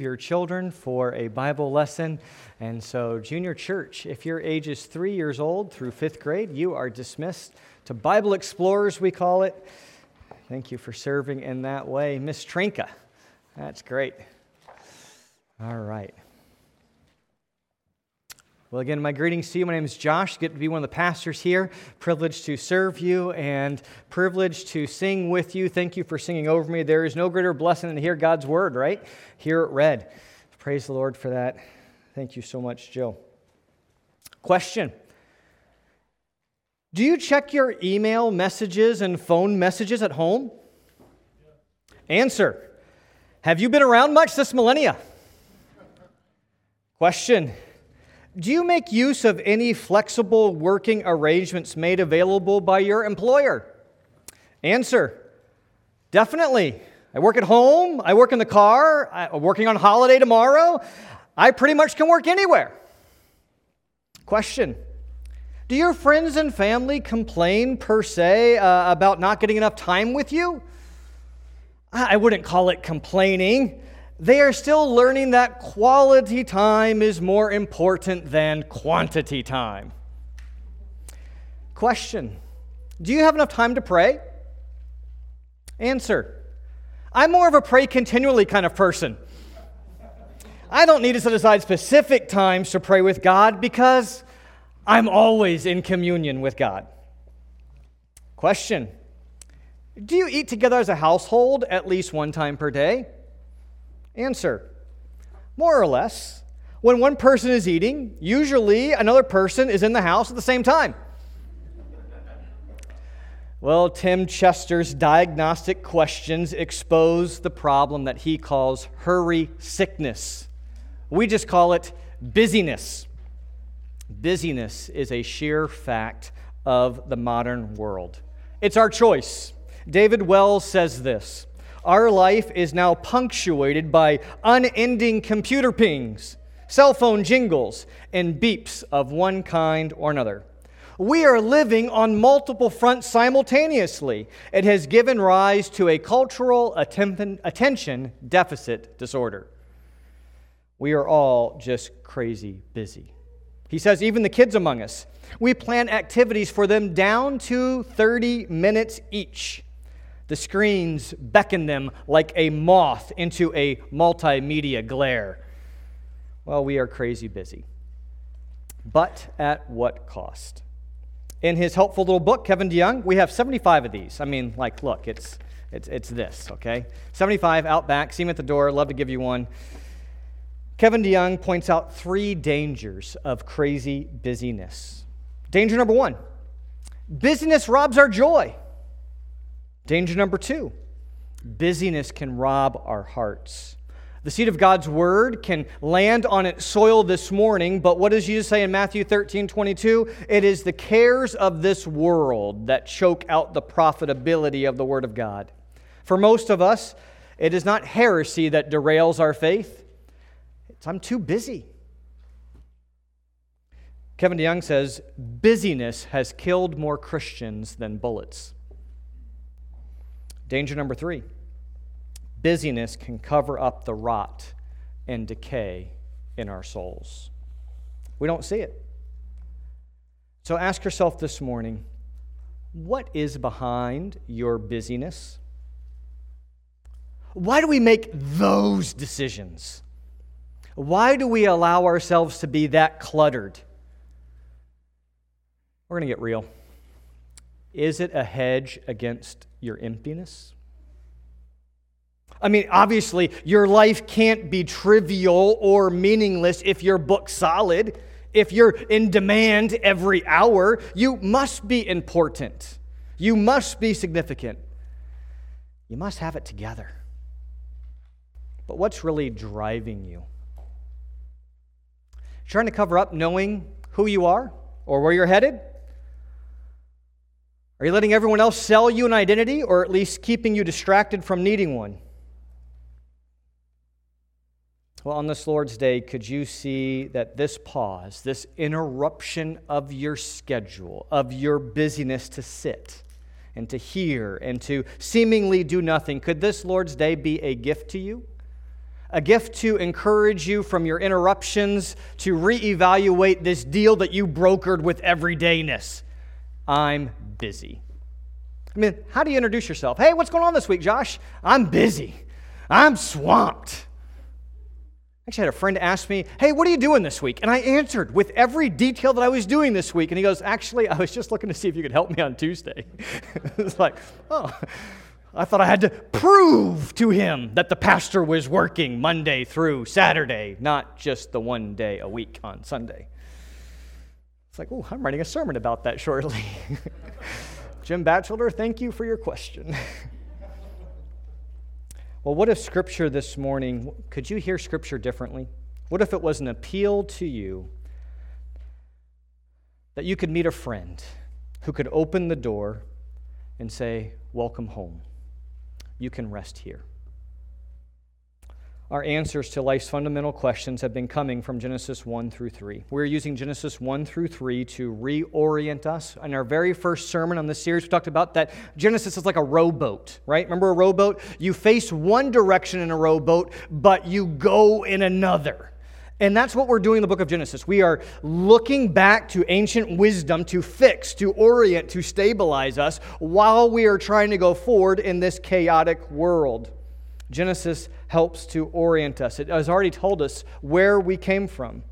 your children for a Bible lesson. And so, junior church, if your age is three years old through fifth grade, you are dismissed to Bible Explorers, we call it. Thank you for serving in that way. Miss Trinka, that's great. All right. Well, again, my greetings to you. My name is Josh. Get to be one of the pastors here. Privileged to serve you and privileged to sing with you. Thank you for singing over me. There is no greater blessing than to hear God's word, right? Hear it read. Praise the Lord for that. Thank you so much, Jill. Question Do you check your email messages and phone messages at home? Answer Have you been around much this millennia? Question do you make use of any flexible working arrangements made available by your employer? Answer Definitely. I work at home, I work in the car, I'm working on holiday tomorrow. I pretty much can work anywhere. Question Do your friends and family complain per se uh, about not getting enough time with you? I wouldn't call it complaining they are still learning that quality time is more important than quantity time. Question Do you have enough time to pray? Answer I'm more of a pray continually kind of person. I don't need to set aside specific times to pray with God because I'm always in communion with God. Question Do you eat together as a household at least one time per day? Answer More or less. When one person is eating, usually another person is in the house at the same time. Well, Tim Chester's diagnostic questions expose the problem that he calls hurry sickness. We just call it busyness. Busyness is a sheer fact of the modern world. It's our choice. David Wells says this our life is now punctuated by unending computer pings, cell phone jingles, and beeps of one kind or another. We are living on multiple fronts simultaneously. It has given rise to a cultural attention deficit disorder. We are all just crazy busy. He says, even the kids among us, we plan activities for them down to 30 minutes each. The screens beckon them like a moth into a multimedia glare. Well, we are crazy busy. But at what cost? In his helpful little book, Kevin DeYoung, we have 75 of these. I mean, like, look, it's, it's, it's this, okay? 75 out back, see him at the door, love to give you one. Kevin DeYoung points out three dangers of crazy busyness. Danger number one busyness robs our joy. Danger number two busyness can rob our hearts. The seed of God's word can land on its soil this morning, but what does Jesus say in Matthew 13 22? It is the cares of this world that choke out the profitability of the word of God. For most of us, it is not heresy that derails our faith, it's I'm too busy. Kevin DeYoung says, busyness has killed more Christians than bullets. Danger number three busyness can cover up the rot and decay in our souls. We don't see it. So ask yourself this morning what is behind your busyness? Why do we make those decisions? Why do we allow ourselves to be that cluttered? We're going to get real. Is it a hedge against your emptiness? I mean, obviously, your life can't be trivial or meaningless if you're booked solid. If you're in demand every hour, you must be important. You must be significant. You must have it together. But what's really driving you? Trying to cover up knowing who you are or where you're headed? Are you letting everyone else sell you an identity or at least keeping you distracted from needing one? Well, on this Lord's Day, could you see that this pause, this interruption of your schedule, of your busyness to sit and to hear and to seemingly do nothing, could this Lord's Day be a gift to you? a gift to encourage you from your interruptions to reevaluate this deal that you brokered with everydayness. I'm busy. I mean, how do you introduce yourself? Hey, what's going on this week, Josh? I'm busy. I'm swamped. I actually had a friend ask me, Hey, what are you doing this week? And I answered with every detail that I was doing this week. And he goes, Actually, I was just looking to see if you could help me on Tuesday. it's like, Oh, I thought I had to prove to him that the pastor was working Monday through Saturday, not just the one day a week on Sunday. It's like, Oh, I'm writing a sermon about that shortly. Jim Batchelder, thank you for your question. well, what if Scripture this morning, could you hear Scripture differently? What if it was an appeal to you that you could meet a friend who could open the door and say, Welcome home. You can rest here our answers to life's fundamental questions have been coming from Genesis 1 through 3. We're using Genesis 1 through 3 to reorient us. In our very first sermon on this series, we talked about that Genesis is like a rowboat, right? Remember a rowboat? You face one direction in a rowboat, but you go in another. And that's what we're doing in the book of Genesis. We are looking back to ancient wisdom to fix, to orient, to stabilize us while we are trying to go forward in this chaotic world. Genesis helps to orient us. It has already told us where we came from,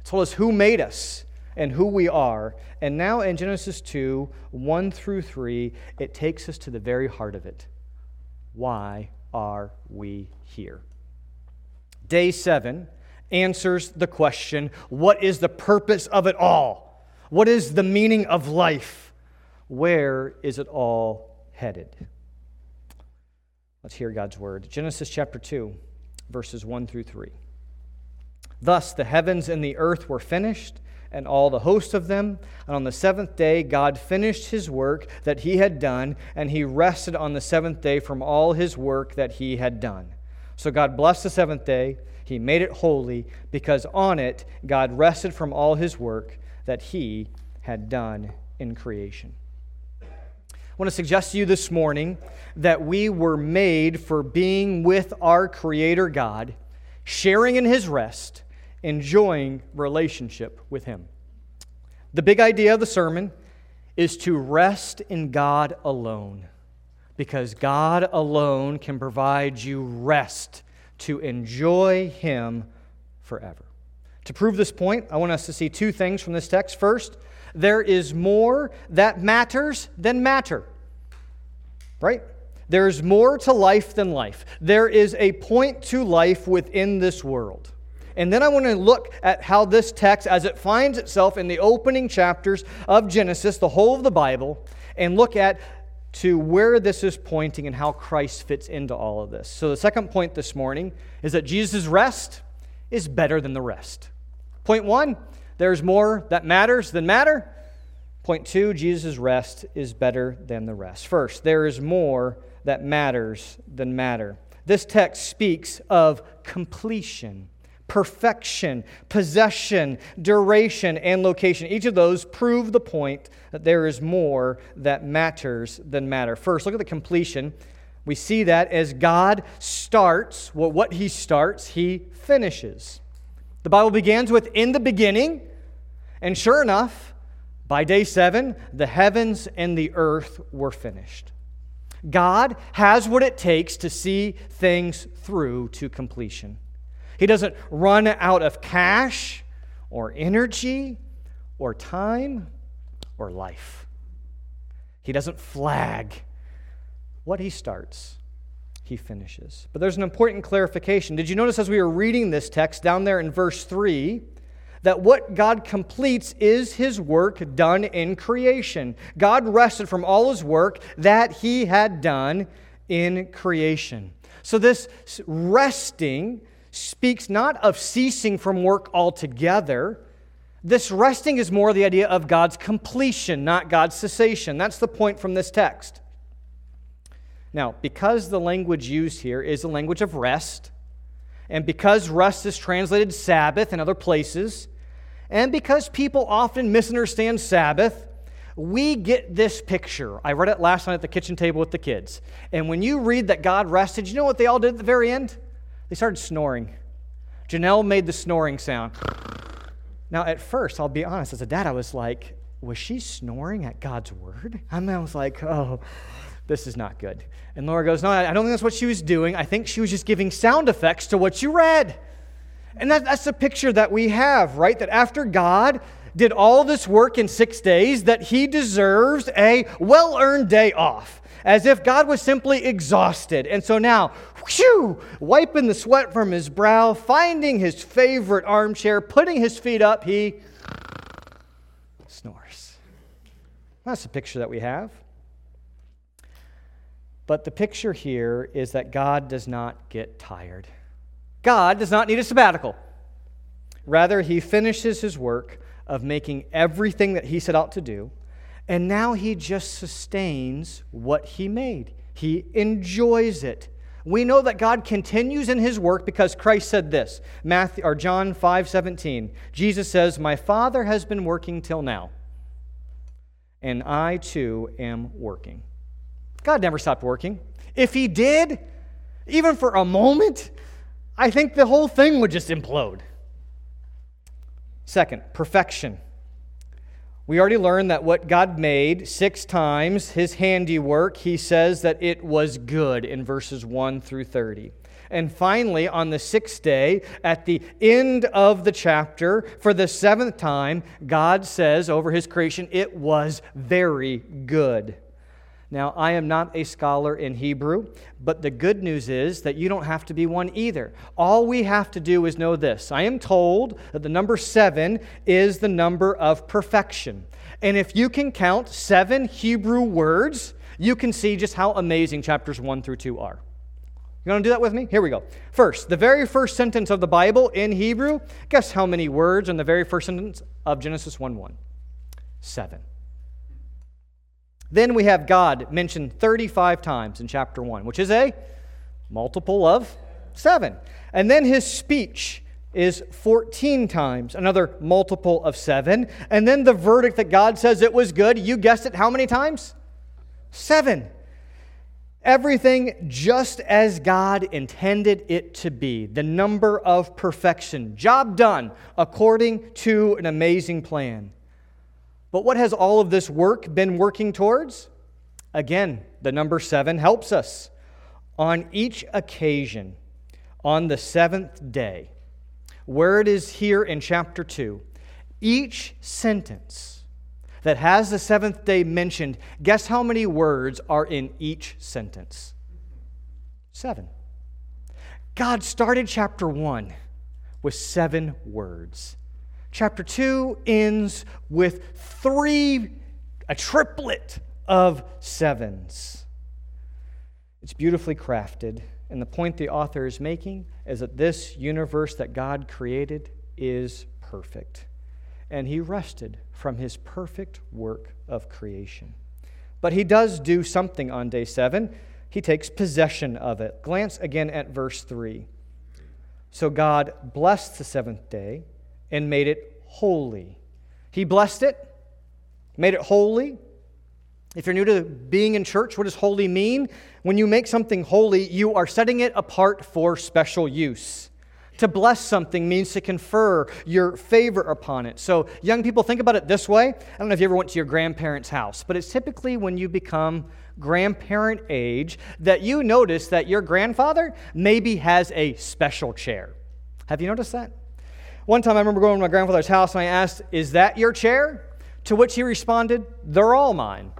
it told us who made us and who we are. And now in Genesis 2 1 through 3, it takes us to the very heart of it. Why are we here? Day 7 answers the question what is the purpose of it all? What is the meaning of life? Where is it all headed? Let's hear God's word. Genesis chapter 2, verses 1 through 3. Thus the heavens and the earth were finished, and all the host of them. And on the seventh day, God finished his work that he had done, and he rested on the seventh day from all his work that he had done. So God blessed the seventh day. He made it holy, because on it God rested from all his work that he had done in creation. I want to suggest to you this morning that we were made for being with our Creator God, sharing in His rest, enjoying relationship with Him. The big idea of the sermon is to rest in God alone, because God alone can provide you rest to enjoy Him forever. To prove this point, I want us to see two things from this text. First, there is more that matters than matter. Right? There's more to life than life. There is a point to life within this world. And then I want to look at how this text, as it finds itself in the opening chapters of Genesis, the whole of the Bible, and look at to where this is pointing and how Christ fits into all of this. So the second point this morning is that Jesus' rest is better than the rest. Point one, there's more that matters than matter. Point two, Jesus' rest is better than the rest. First, there is more that matters than matter. This text speaks of completion, perfection, possession, duration, and location. Each of those prove the point that there is more that matters than matter. First, look at the completion. We see that as God starts, well, what He starts, He finishes. The Bible begins with in the beginning, and sure enough, by day seven, the heavens and the earth were finished. God has what it takes to see things through to completion. He doesn't run out of cash or energy or time or life. He doesn't flag. What he starts, he finishes. But there's an important clarification. Did you notice as we were reading this text down there in verse 3 that what God completes is his work done in creation. God rested from all his work that he had done in creation. So, this resting speaks not of ceasing from work altogether. This resting is more the idea of God's completion, not God's cessation. That's the point from this text. Now, because the language used here is the language of rest, and because rest is translated Sabbath in other places, and because people often misunderstand Sabbath, we get this picture. I read it last night at the kitchen table with the kids. And when you read that God rested, you know what they all did at the very end? They started snoring. Janelle made the snoring sound. Now, at first, I'll be honest, as a dad, I was like, was she snoring at God's word? Mean, I was like, oh, this is not good. And Laura goes, no, I don't think that's what she was doing. I think she was just giving sound effects to what you read. And that, that's the picture that we have, right? That after God did all this work in six days, that he deserves a well earned day off, as if God was simply exhausted. And so now, whew, wiping the sweat from his brow, finding his favorite armchair, putting his feet up, he snores. That's the picture that we have. But the picture here is that God does not get tired. God does not need a sabbatical. Rather, he finishes his work of making everything that he set out to do, and now he just sustains what he made. He enjoys it. We know that God continues in his work because Christ said this, Matthew or John 5:17. Jesus says, "My Father has been working till now, and I too am working." God never stopped working. If he did, even for a moment, I think the whole thing would just implode. Second, perfection. We already learned that what God made six times, his handiwork, he says that it was good in verses 1 through 30. And finally, on the sixth day, at the end of the chapter, for the seventh time, God says over his creation, it was very good. Now, I am not a scholar in Hebrew, but the good news is that you don't have to be one either. All we have to do is know this. I am told that the number seven is the number of perfection. And if you can count seven Hebrew words, you can see just how amazing chapters one through two are. You want to do that with me? Here we go. First, the very first sentence of the Bible in Hebrew, guess how many words in the very first sentence of Genesis 1 1? Seven. Then we have God mentioned 35 times in chapter 1, which is a multiple of 7. And then his speech is 14 times, another multiple of 7. And then the verdict that God says it was good, you guessed it, how many times? 7. Everything just as God intended it to be. The number of perfection. Job done according to an amazing plan. But what has all of this work been working towards? Again, the number seven helps us. On each occasion, on the seventh day, where it is here in chapter 2, each sentence that has the seventh day mentioned, guess how many words are in each sentence? Seven. God started chapter 1 with seven words. Chapter 2 ends with three, a triplet of sevens. It's beautifully crafted, and the point the author is making is that this universe that God created is perfect. And he rested from his perfect work of creation. But he does do something on day seven. He takes possession of it. Glance again at verse 3. So God blessed the seventh day and made it holy. He blessed it, made it holy. If you're new to being in church, what does holy mean? When you make something holy, you are setting it apart for special use. To bless something means to confer your favor upon it. So, young people, think about it this way. I don't know if you ever went to your grandparents' house, but it's typically when you become grandparent age that you notice that your grandfather maybe has a special chair. Have you noticed that? One time I remember going to my grandfather's house and I asked, Is that your chair? To which he responded, They're all mine.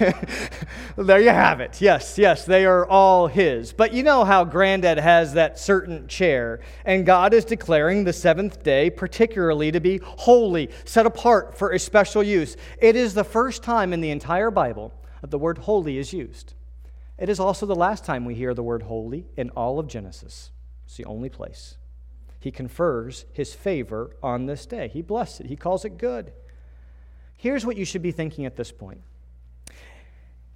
there you have it. Yes, yes, they are all his. But you know how granddad has that certain chair, and God is declaring the seventh day particularly to be holy, set apart for a special use. It is the first time in the entire Bible that the word holy is used. It is also the last time we hear the word holy in all of Genesis. It's the only place he confers his favor on this day. He blesses it, he calls it good. Here's what you should be thinking at this point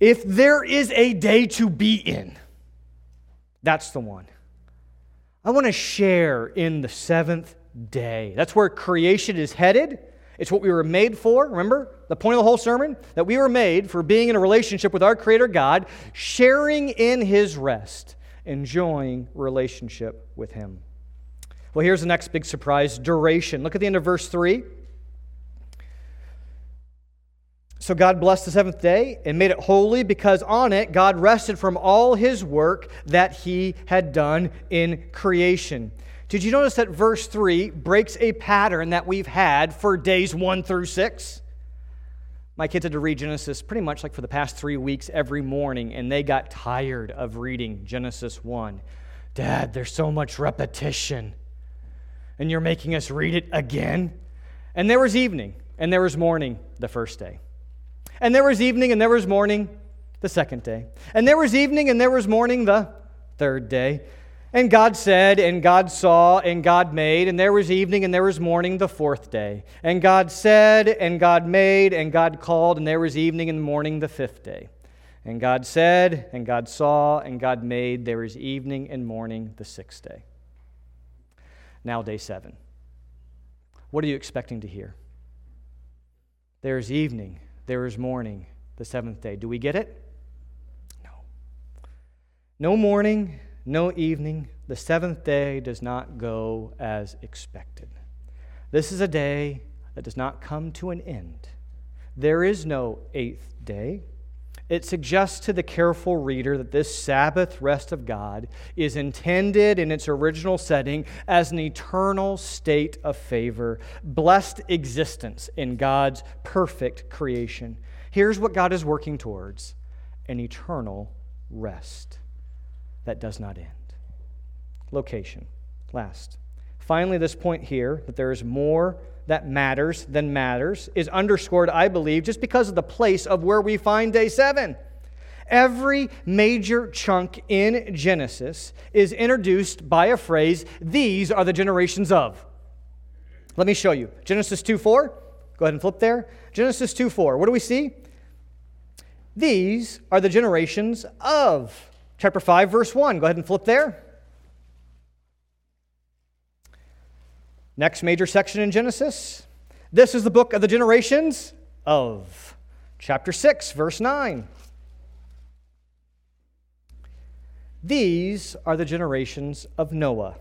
if there is a day to be in, that's the one. I want to share in the seventh day. That's where creation is headed. It's what we were made for. Remember the point of the whole sermon? That we were made for being in a relationship with our Creator God, sharing in His rest. enjoying relationship with Him. Well, here's the next big surprise duration. Look at the end of verse 3. So God blessed the seventh day and made it holy because on it God rested from all his work that he had done in creation. Did you notice that verse 3 breaks a pattern that we've had for days 1 through 6? My kids had to read Genesis pretty much like for the past three weeks every morning, and they got tired of reading Genesis 1. Dad, there's so much repetition, and you're making us read it again? And there was evening, and there was morning the first day. And there was evening and there was morning the second day. And there was evening and there was morning the third day. And God said, and God saw, and God made, and there was evening and there was morning the fourth day. And God said, and God made, and God called, and there was evening and morning the fifth day. And God said, and God saw, and God made, there was evening and morning the sixth day. Now, day seven. What are you expecting to hear? There is evening there is morning, the seventh day. Do we get it? No. No morning, no evening. The seventh day does not go as expected. This is a day that does not come to an end. There is no eighth day. It suggests to the careful reader that this Sabbath rest of God is intended in its original setting as an eternal state of favor, blessed existence in God's perfect creation. Here's what God is working towards an eternal rest that does not end. Location. Last. Finally, this point here that there is more that matters than matters is underscored, I believe, just because of the place of where we find day seven. Every major chunk in Genesis is introduced by a phrase, these are the generations of. Let me show you. Genesis 2 4. Go ahead and flip there. Genesis 2 4. What do we see? These are the generations of. Chapter 5, verse 1. Go ahead and flip there. Next major section in Genesis. This is the book of the generations of. Chapter 6, verse 9. These are the generations of Noah.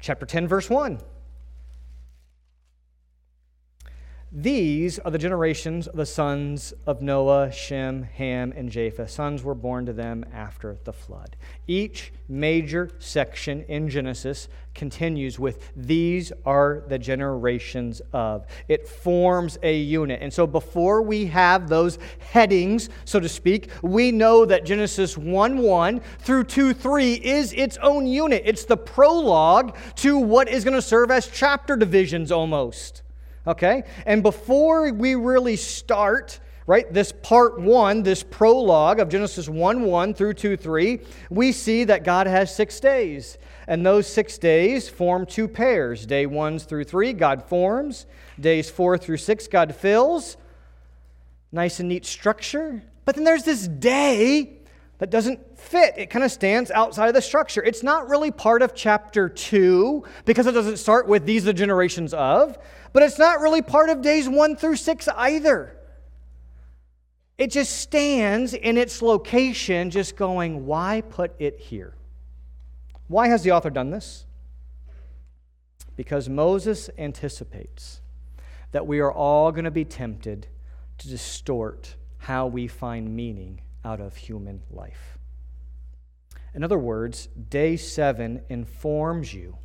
Chapter 10, verse 1. These are the generations of the sons of Noah, Shem, Ham, and Japheth. Sons were born to them after the flood. Each major section in Genesis continues with these are the generations of. It forms a unit. And so before we have those headings, so to speak, we know that Genesis 1 1 through 2 3 is its own unit. It's the prologue to what is going to serve as chapter divisions almost okay? And before we really start, right, this part one, this prologue of Genesis 1 1 through 2 3, we see that God has six days. And those six days form two pairs. Day 1 through 3, God forms. Days 4 through 6, God fills. Nice and neat structure. But then there's this day that doesn't fit. It kind of stands outside of the structure. It's not really part of chapter 2 because it doesn't start with these are the generations of but it's not really part of days one through six either. It just stands in its location, just going, why put it here? Why has the author done this? Because Moses anticipates that we are all going to be tempted to distort how we find meaning out of human life. In other words, day seven informs you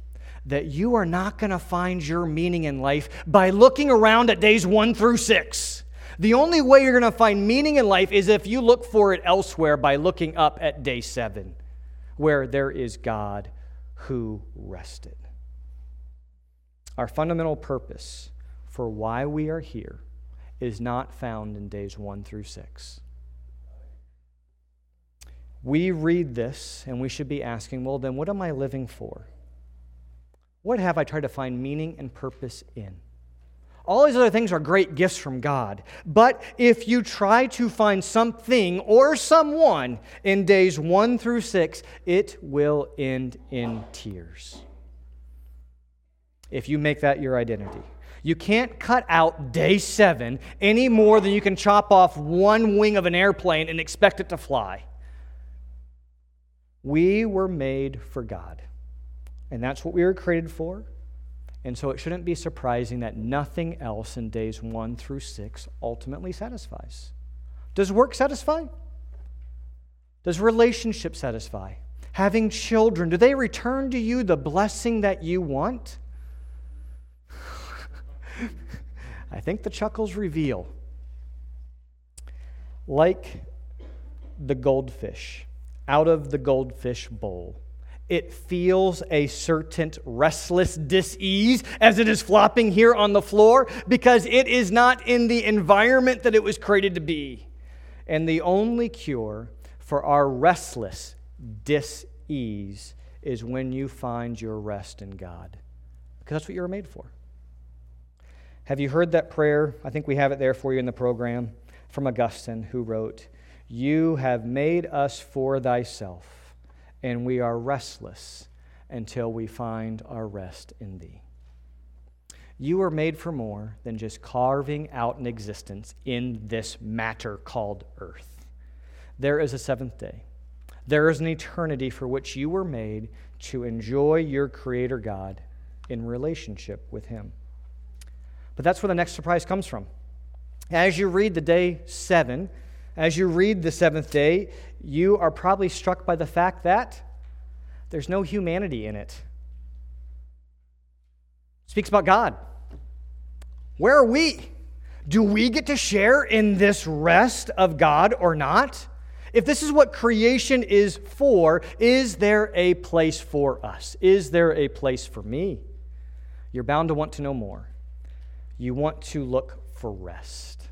that you are not going to find your meaning in life by looking around at days one through six. The only way you're going to find meaning in life is if you look for it elsewhere by looking up at day seven, where there is God who rested. Our fundamental purpose for why we are here is not found in days one through six. We read this and we should be asking, well, then what am I living for? What have I tried to find meaning and purpose in? All these other things are great gifts from God. But if you try to find something or someone in days one through six, it will end in tears. If you make that your identity, you can't cut out day seven any more than you can chop off one wing of an airplane and expect it to fly. We were made for God, and that's what we were created for. And so it shouldn't be surprising that nothing else in days one through six ultimately satisfies. Does work satisfy? Does relationship satisfy? Having children, do they return to you the blessing that you want? I think the chuckles reveal. Like the goldfish out of the goldfish bowl. It feels a certain restless dis-ease as it is flopping here on the floor because it is not in the environment that it was created to be. And the only cure for our restless dis-ease is when you find your rest in God. Because that's what you were made for. Have you heard that prayer? I think we have it there for you in the program from Augustine, who wrote, You have made us for thyself, and we are restless until we find our rest in thee. You were made for more than just carving out an existence in this matter called earth. There is a seventh day. There is an eternity for which you were made to enjoy your Creator God in relationship with Him. But that's where the next surprise comes from. As you read the day seven, as you read the seventh day, you are probably struck by the fact that there's no humanity in it. it speaks about God. Where are we? Do we get to share in this rest of God or not? If this is what creation is for, is there a place for us? Is there a place for me? You're bound to want to know more. You want to look for rest.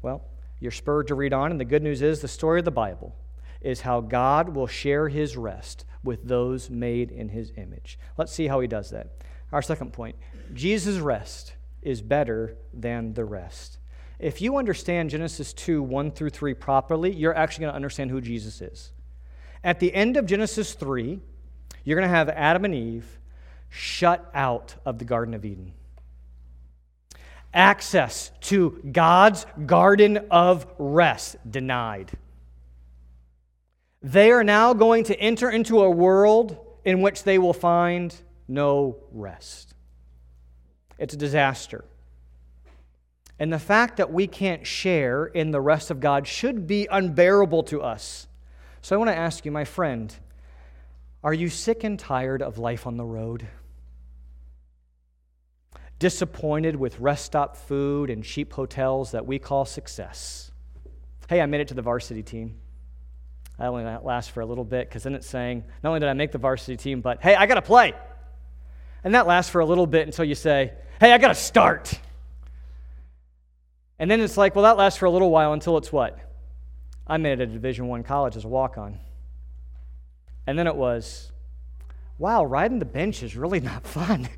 Well, you're spurred to read on, and the good news is the story of the Bible is how God will share his rest with those made in his image. Let's see how he does that. Our second point Jesus' rest is better than the rest. If you understand Genesis 2 1 through 3 properly, you're actually going to understand who Jesus is. At the end of Genesis 3, you're going to have Adam and Eve shut out of the Garden of Eden access to God's garden of rest denied. They are now going to enter into a world in which they will find no rest. It's a disaster. And the fact that we can't share in the rest of God should be unbearable to us. So I want to ask you, my friend, are you sick and tired of life on the road? Disappointed with rest stop food and cheap hotels that we call success. Hey, I made it to the varsity team. I only last for a little bit because then it's saying, not only did I make the varsity team, but hey, I got to play. And that lasts for a little bit until you say, hey, I got to start. And then it's like, well, that lasts for a little while until it's what? I made it at a Division One college as a walk on. And then it was, wow, riding the bench is really not fun.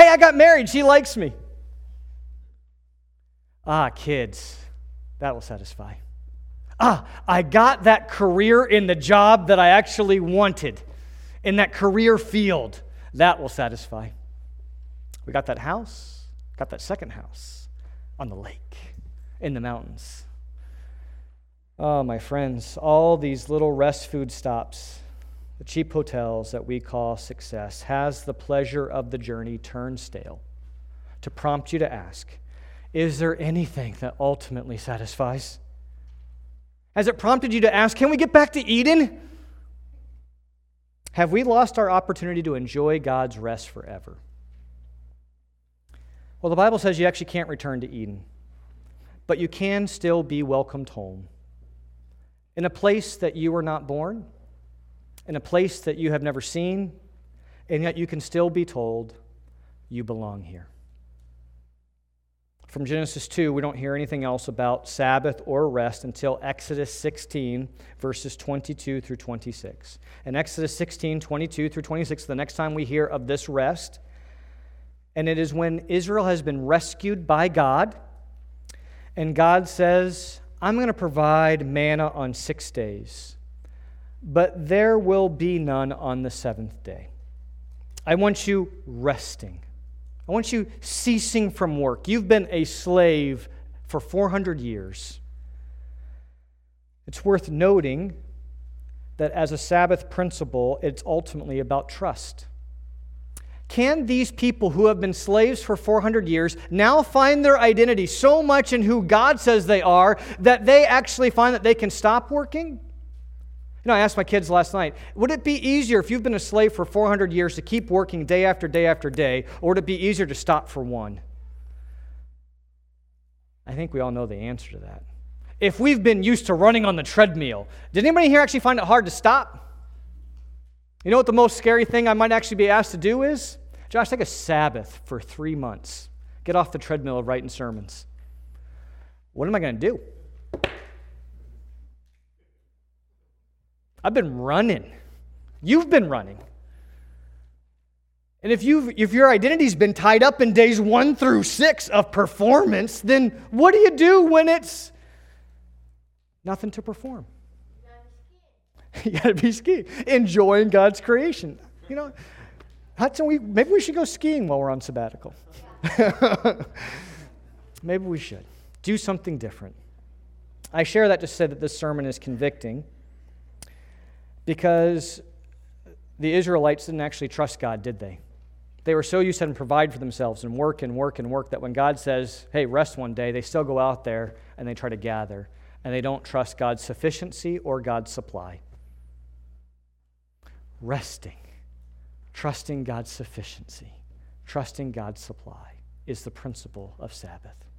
Hey, I got married. She likes me. Ah, kids, that will satisfy. Ah, I got that career in the job that I actually wanted, in that career field. That will satisfy. We got that house, got that second house on the lake, in the mountains. Oh, my friends, all these little rest food stops the cheap hotels that we call success, has the pleasure of the journey turned stale to prompt you to ask, is there anything that ultimately satisfies? Has it prompted you to ask, can we get back to Eden? Have we lost our opportunity to enjoy God's rest forever? Well, the Bible says you actually can't return to Eden, but you can still be welcomed home in a place that you were not born in a place that you have never seen, and yet you can still be told you belong here. From Genesis 2, we don't hear anything else about Sabbath or rest until Exodus 16, verses 22 through 26. In Exodus 16, 22 through 26, the next time we hear of this rest, and it is when Israel has been rescued by God, and God says, I'm going to provide manna on six days but there will be none on the seventh day. I want you resting. I want you ceasing from work. You've been a slave for 400 years. It's worth noting that as a Sabbath principle, it's ultimately about trust. Can these people who have been slaves for 400 years now find their identity so much in who God says they are that they actually find that they can stop working? You know, I asked my kids last night, would it be easier if you've been a slave for 400 years to keep working day after day after day, or would it be easier to stop for one? I think we all know the answer to that. If we've been used to running on the treadmill, did anybody here actually find it hard to stop? You know what the most scary thing I might actually be asked to do is? Josh, take a Sabbath for three months. Get off the treadmill of writing sermons. What am I going to do? I've been running. You've been running. And if, you've if your identity's been tied up in days one through six of performance, then what do you do when it's nothing to perform? You got to be skiing, enjoying God's creation. You know, Hudson, we, maybe we should go skiing while we're on sabbatical. maybe we should. Do something different. I share that to say that this sermon is convicting because the Israelites didn't actually trust God, did they? They were so used to having provide for themselves and work and work and work that when God says, hey, rest one day, they still go out there and they try to gather. And they don't trust God's sufficiency or God's supply. Resting Trusting God's sufficiency, trusting God's supply is the principle of Sabbath.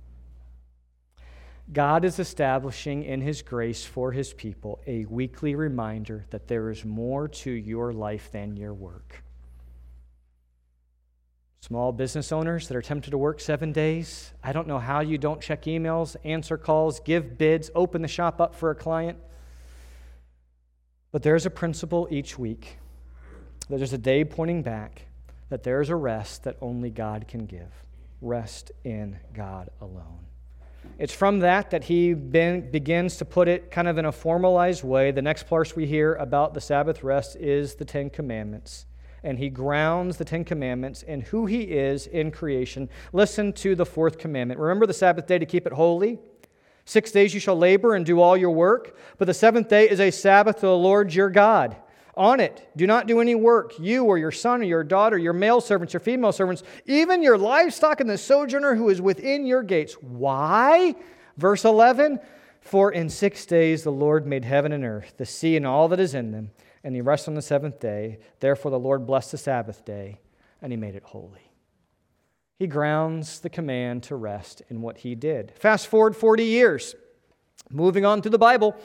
God is establishing in His grace for His people a weekly reminder that there is more to your life than your work. Small business owners that are tempted to work seven days, I don't know how you don't check emails, answer calls, give bids, open the shop up for a client. But there's a principle each week that there's a day pointing back, that there's a rest that only God can give. Rest in God alone. It's from that that he ben, begins to put it kind of in a formalized way. The next place we hear about the Sabbath rest is the Ten Commandments. And he grounds the Ten Commandments in who he is in creation. Listen to the fourth commandment. Remember the Sabbath day to keep it holy. Six days you shall labor and do all your work, but the seventh day is a Sabbath to the Lord your God. On it, do not do any work, you or your son or your daughter, your male servants, your female servants, even your livestock and the sojourner who is within your gates. Why? Verse 11 For in six days the Lord made heaven and earth, the sea and all that is in them, and he rested on the seventh day. Therefore the Lord blessed the Sabbath day, and he made it holy. He grounds the command to rest in what he did. Fast forward 40 years, moving on through the Bible.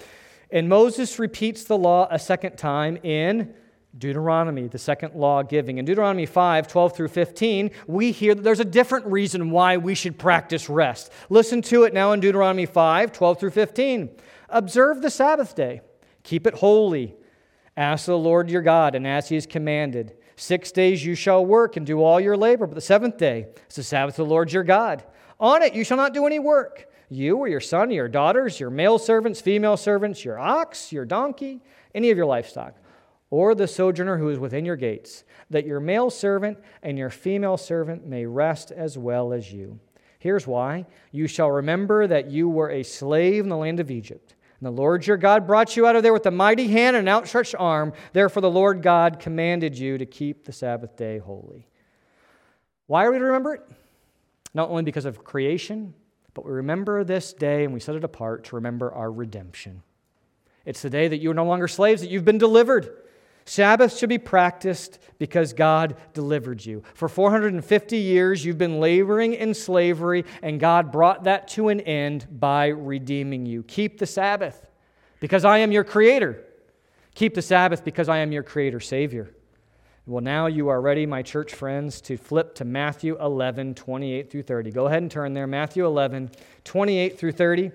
And Moses repeats the law a second time in Deuteronomy, the second law giving. In Deuteronomy 5 12 through 15, we hear that there's a different reason why we should practice rest. Listen to it now in Deuteronomy 5 12 through 15. Observe the Sabbath day, keep it holy. Ask the Lord your God, and as he has commanded. Six days you shall work and do all your labor, but the seventh day is the Sabbath of the Lord your God. On it you shall not do any work you or your son, or your daughters, your male servants, female servants, your ox, your donkey, any of your livestock, or the sojourner who is within your gates, that your male servant and your female servant may rest as well as you. Here's why you shall remember that you were a slave in the land of Egypt. And the Lord your God brought you out of there with a mighty hand and an outstretched arm. Therefore, the Lord God commanded you to keep the Sabbath day holy. Why are we to remember it? Not only because of creation, but we remember this day and we set it apart to remember our redemption. It's the day that you are no longer slaves, that you've been delivered. Sabbath should be practiced because God delivered you. For 450 years, you've been laboring in slavery, and God brought that to an end by redeeming you. Keep the Sabbath because I am your Creator. Keep the Sabbath because I am your Creator Savior. Well, now you are ready, my church friends, to flip to Matthew 11, 28 through 30. Go ahead and turn there. Matthew 11, 28 through 30.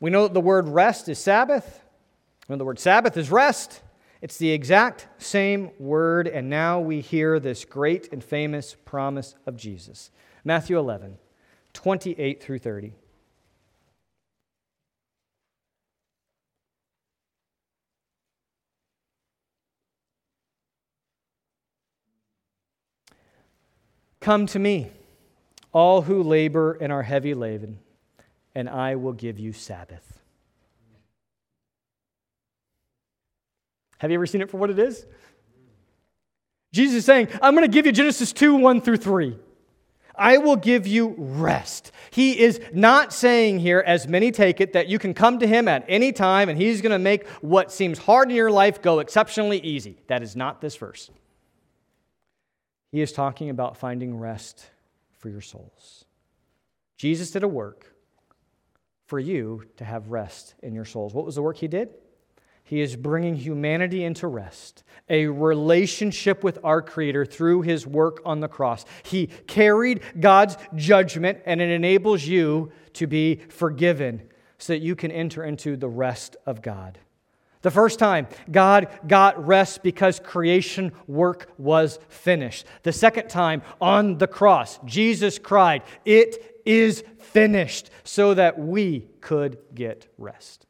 We know that the word rest is Sabbath. We know the word Sabbath is rest. It's the exact same word, and now we hear this great and famous promise of Jesus. Matthew 11, 28 through 30. Come to me, all who labor and are heavy laden, and I will give you Sabbath. Have you ever seen it for what it is? Jesus is saying, I'm going to give you Genesis 2 1 through 3. I will give you rest. He is not saying here, as many take it, that you can come to Him at any time and He's going to make what seems hard in your life go exceptionally easy. That is not this verse. He is talking about finding rest for your souls. Jesus did a work for you to have rest in your souls. What was the work He did? He is bringing humanity into rest, a relationship with our Creator through His work on the cross. He carried God's judgment, and it enables you to be forgiven so that you can enter into the rest of God. The first time, God got rest because creation work was finished. The second time, on the cross, Jesus cried, It is finished, so that we could get rest.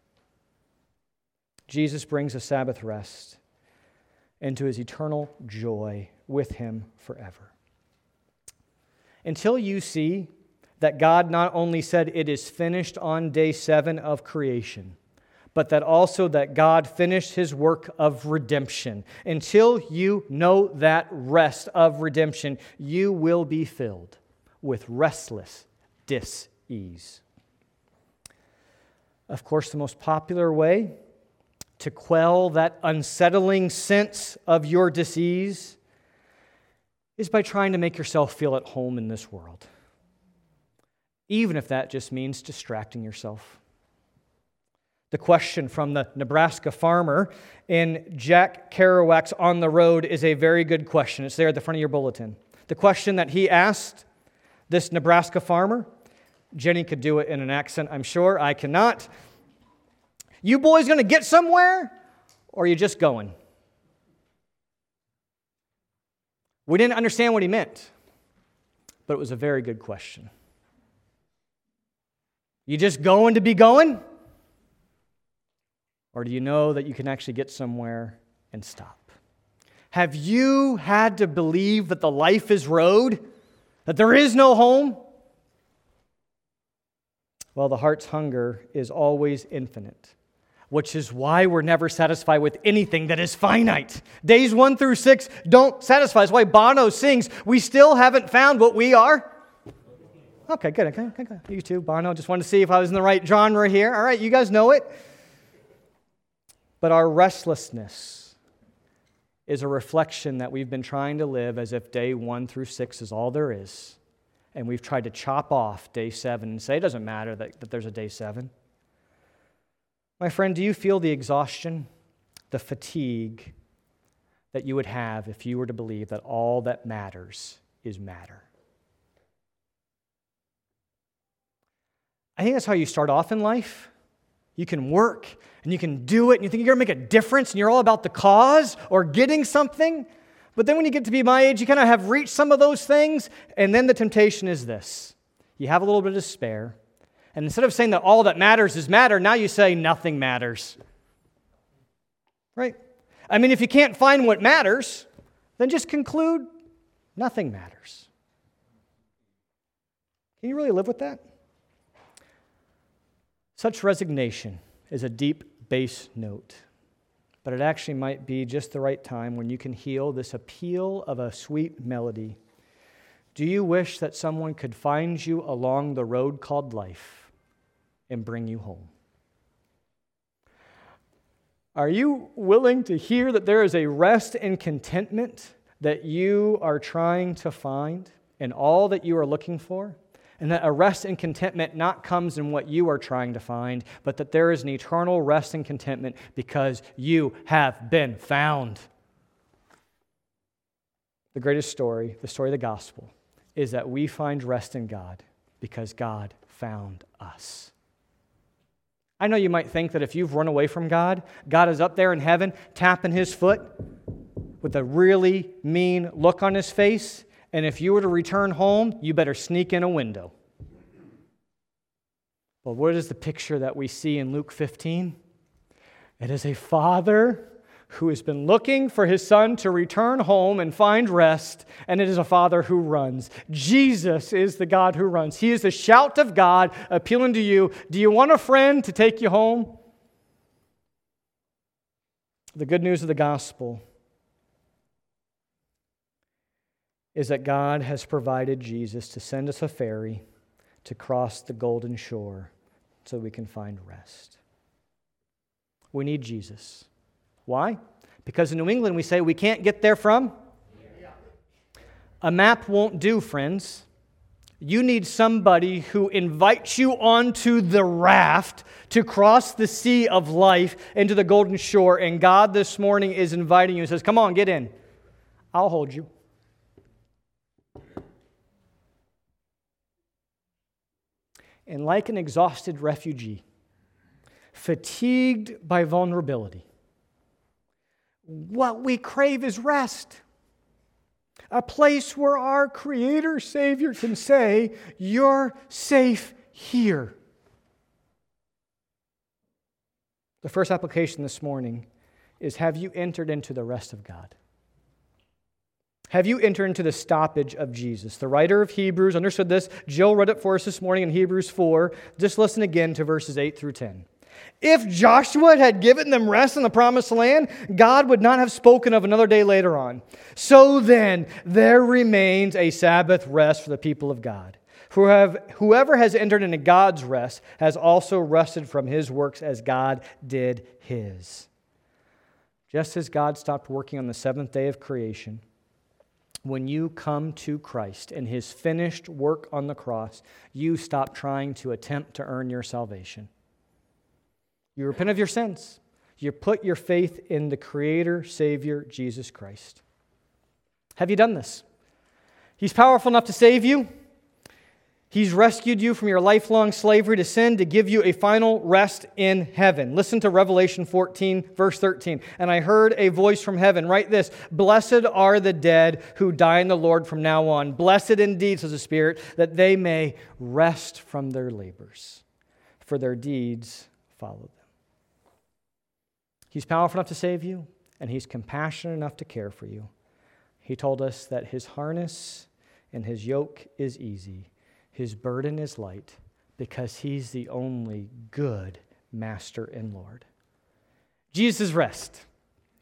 Jesus brings a Sabbath rest into his eternal joy with him forever. Until you see that God not only said it is finished on day seven of creation, but that also that God finished his work of redemption. Until you know that rest of redemption, you will be filled with restless dis ease. Of course, the most popular way to quell that unsettling sense of your disease is by trying to make yourself feel at home in this world, even if that just means distracting yourself. The question from the Nebraska farmer in Jack Kerouac's On the Road is a very good question. It's there at the front of your bulletin. The question that he asked this Nebraska farmer, Jenny could do it in an accent, I'm sure. I cannot. You boys to get somewhere, or are you just going? We didn't understand what he meant, but it was a very good question. You just going to be going? Or do you know that you can actually get somewhere and stop? Have you had to believe that the life is road? That there is no home? Well, the heart's hunger is always infinite which is why we're never satisfied with anything that is finite. Days one through six don't satisfy. That's why Bono sings, We still haven't found what we are. Okay, good. Okay, okay, good. You too, Bono. Just wanted to see if I was in the right genre here. All right, you guys know it. But our restlessness is a reflection that we've been trying to live as if day one through six is all there is. And we've tried to chop off day seven and say it doesn't matter that, that there's a day seven. My friend, do you feel the exhaustion, the fatigue that you would have if you were to believe that all that matters is matter? I think that's how you start off in life. You can work and you can do it and you think you're going to make a difference and you're all about the cause or getting something. But then when you get to be my age, you kind of have reached some of those things. And then the temptation is this you have a little bit of despair and instead of saying that all that matters is matter, now you say nothing matters. Right? I mean, if you can't find what matters, then just conclude nothing matters. Can you really live with that? Such resignation is a deep bass note, but it actually might be just the right time when you can heal this appeal of a sweet melody. Do you wish that someone could find you along the road called life? and bring you home. Are you willing to hear that there is a rest and contentment that you are trying to find and all that you are looking for? And that a rest and contentment not comes in what you are trying to find, but that there is an eternal rest and contentment because you have been found. The greatest story, the story of the gospel, is that we find rest in God because God found us. I know you might think that if you've run away from God, God is up there in heaven tapping his foot with a really mean look on his face, and if you were to return home, you better sneak in a window. But what is the picture that we see in Luke 15? It is a father who has been looking for his son to return home and find rest, and it is a father who runs. Jesus is the God who runs. He is the shout of God appealing to you Do you want a friend to take you home? The good news of the gospel is that God has provided Jesus to send us a ferry to cross the golden shore so we can find rest. We need Jesus. Why? Because in New England we say we can't get there from. A map won't do, friends. You need somebody who invites you onto the raft to cross the sea of life into the golden shore. And God this morning is inviting you and says, Come on, get in. I'll hold you. And like an exhausted refugee, fatigued by vulnerability, what we crave is rest. A place where our Creator Savior can say, You're safe here. The first application this morning is Have you entered into the rest of God? Have you entered into the stoppage of Jesus? The writer of Hebrews understood this. Jill read it for us this morning in Hebrews 4. Just listen again to verses 8 through 10. If Joshua had given them rest in the promised land, God would not have spoken of another day later on. So then, there remains a Sabbath rest for the people of God. Whoever has entered into God's rest has also rested from his works as God did his. Just as God stopped working on the seventh day of creation, when you come to Christ and his finished work on the cross, you stop trying to attempt to earn your salvation. You repent of your sins. You put your faith in the Creator, Savior, Jesus Christ. Have you done this? He's powerful enough to save you. He's rescued you from your lifelong slavery to sin to give you a final rest in heaven. Listen to Revelation 14, verse 13. And I heard a voice from heaven write this Blessed are the dead who die in the Lord from now on. Blessed indeed, says the Spirit, that they may rest from their labors, for their deeds follow them. He's powerful enough to save you, and He's compassionate enough to care for you. He told us that His harness and His yoke is easy, His burden is light, because He's the only good Master and Lord. Jesus' rest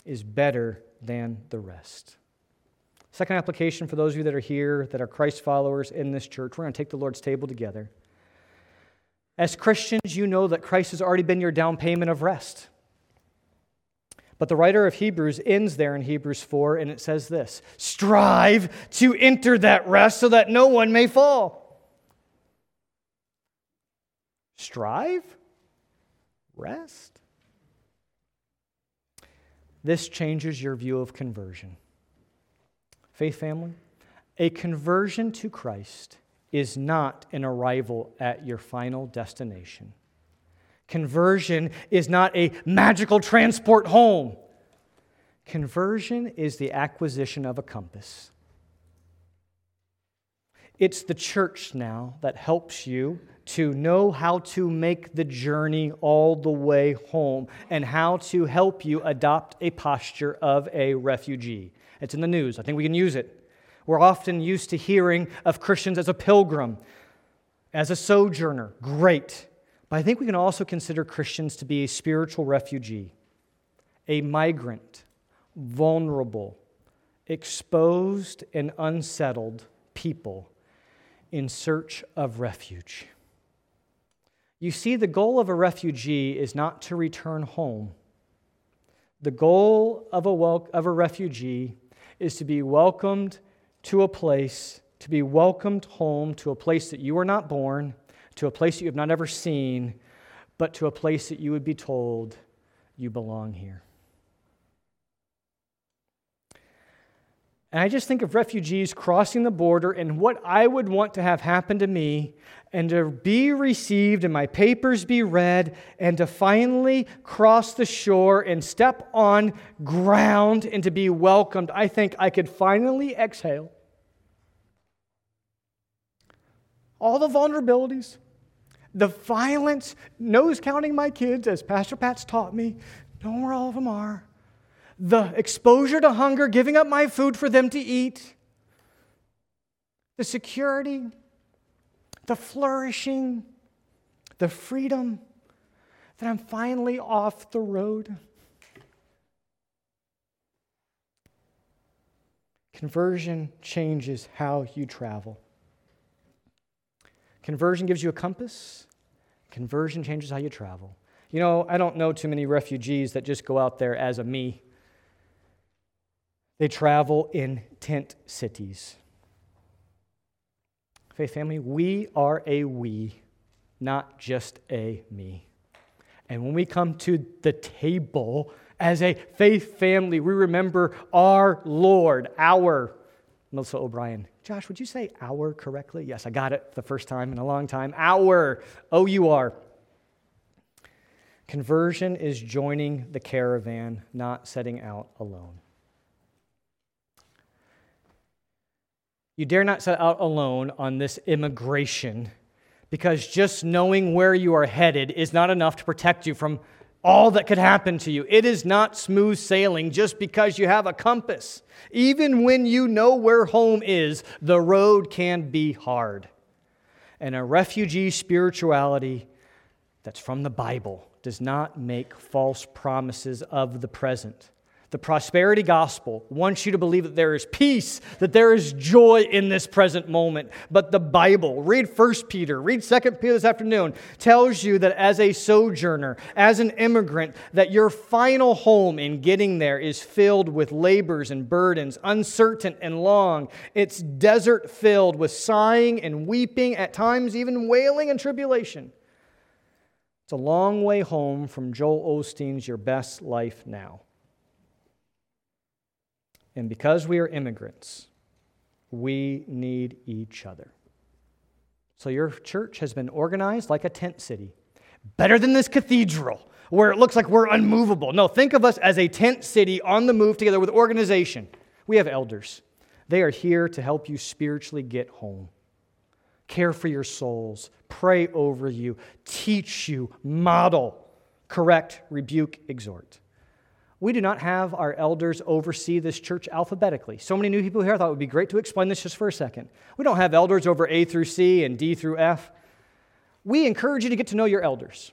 is better than the rest. Second application for those of you that are here, that are Christ followers in this church, we're going to take the Lord's table together. As Christians, you know that Christ has already been your down payment of rest. But the writer of Hebrews ends there in Hebrews 4, and it says this Strive to enter that rest so that no one may fall. Strive? Rest? This changes your view of conversion. Faith family, a conversion to Christ is not an arrival at your final destination. Conversion is not a magical transport home. Conversion is the acquisition of a compass. It's the church now that helps you to know how to make the journey all the way home and how to help you adopt a posture of a refugee. It's in the news. I think we can use it. We're often used to hearing of Christians as a pilgrim, as a sojourner. Great. But I think we can also consider Christians to be a spiritual refugee, a migrant, vulnerable, exposed, and unsettled people in search of refuge. You see, the goal of a refugee is not to return home. The goal of a, wel- of a refugee is to be welcomed to a place, to be welcomed home to a place that you were not born to a place that you have not ever seen, but to a place that you would be told you belong here. And I just think of refugees crossing the border and what I would want to have happen to me and to be received and my papers be read and to finally cross the shore and step on ground and to be welcomed. I think I could finally exhale. All the vulnerabilities, the violence, nose counting my kids, as Pastor Pat's taught me, know where all of them are the exposure to hunger, giving up my food for them to eat, the security, the flourishing, the freedom that I'm finally off the road. Conversion changes how you travel. Conversion gives you a compass. Conversion changes how you travel. You know, I don't know too many refugees that just go out there as a me. They travel in tent cities. Faith family, we are a we, not just a me. And when we come to the table as a faith family, we remember our Lord, our Melissa O'Brien. Josh, would you say our correctly? Yes, I got it the first time in a long time. Our, O U R. Conversion is joining the caravan, not setting out alone. You dare not set out alone on this immigration because just knowing where you are headed is not enough to protect you from all that could happen to you. It is not smooth sailing just because you have a compass. Even when you know where home is, the road can be hard. And a refugee spirituality that's from the Bible does not make false promises of the present. The prosperity gospel wants you to believe that there is peace, that there is joy in this present moment. But the Bible, read 1 Peter, read 2 Peter this afternoon, tells you that as a sojourner, as an immigrant, that your final home in getting there is filled with labors and burdens, uncertain and long. It's desert filled with sighing and weeping, at times even wailing and tribulation. It's a long way home from Joel Osteen's Your Best Life Now. And because we are immigrants, we need each other. So your church has been organized like a tent city, better than this cathedral where it looks like we're unmovable. No, think of us as a tent city on the move together with organization. We have elders. They are here to help you spiritually get home, care for your souls, pray over you, teach you, model, correct, rebuke, exhort we do not have our elders oversee this church alphabetically. So many new people here, I thought it would be great to explain this just for a second. We don't have elders over A through C and D through F. We encourage you to get to know your elders.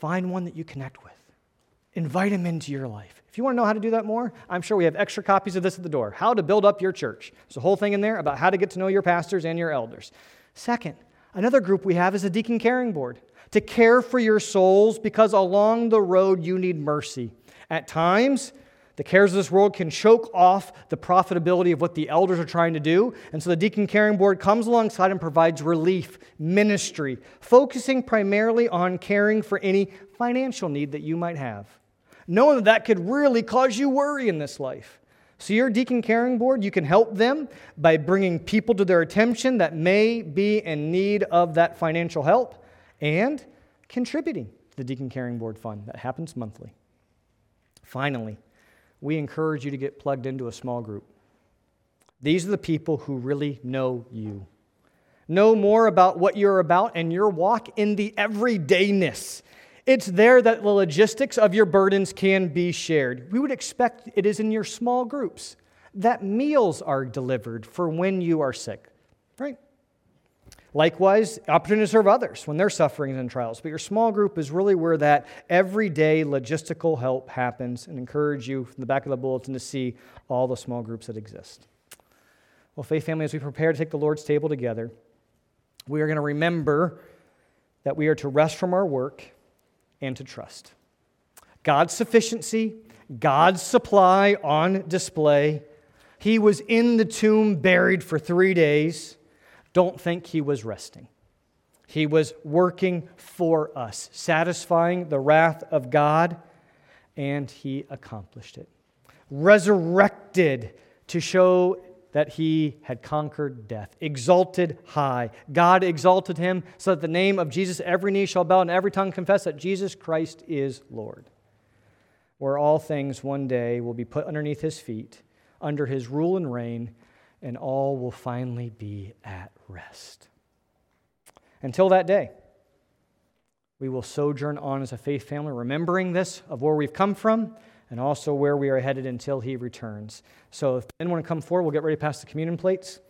Find one that you connect with, invite them into your life. If you want to know how to do that more, I'm sure we have extra copies of this at the door. How to build up your church. There's a whole thing in there about how to get to know your pastors and your elders. Second, another group we have is a deacon caring board to care for your souls because along the road you need mercy. At times, the cares of this world can choke off the profitability of what the elders are trying to do. And so the Deacon Caring Board comes alongside and provides relief, ministry, focusing primarily on caring for any financial need that you might have, knowing that that could really cause you worry in this life. So, your Deacon Caring Board, you can help them by bringing people to their attention that may be in need of that financial help and contributing to the Deacon Caring Board Fund that happens monthly. Finally, we encourage you to get plugged into a small group. These are the people who really know you, know more about what you're about and your walk in the everydayness. It's there that the logistics of your burdens can be shared. We would expect it is in your small groups that meals are delivered for when you are sick? Likewise, opportunity to serve others when they're suffering and trials. But your small group is really where that everyday logistical help happens and encourage you from the back of the bulletin to see all the small groups that exist. Well, Faith Family, as we prepare to take the Lord's table together, we are going to remember that we are to rest from our work and to trust. God's sufficiency, God's supply on display. He was in the tomb buried for three days don't think he was resting. He was working for us, satisfying the wrath of God, and he accomplished it. Resurrected to show that he had conquered death, exalted high. God exalted him so that the name of Jesus, every knee shall bow and every tongue confess that Jesus Christ is Lord. Where all things one day will be put underneath his feet, under his rule and reign, and all will finally be at rest. Until that day, we will sojourn on as a faith family, remembering this of where we've come from and also where we are headed until he returns. So if anyone wanna come forward, we'll get ready to pass the communion plates.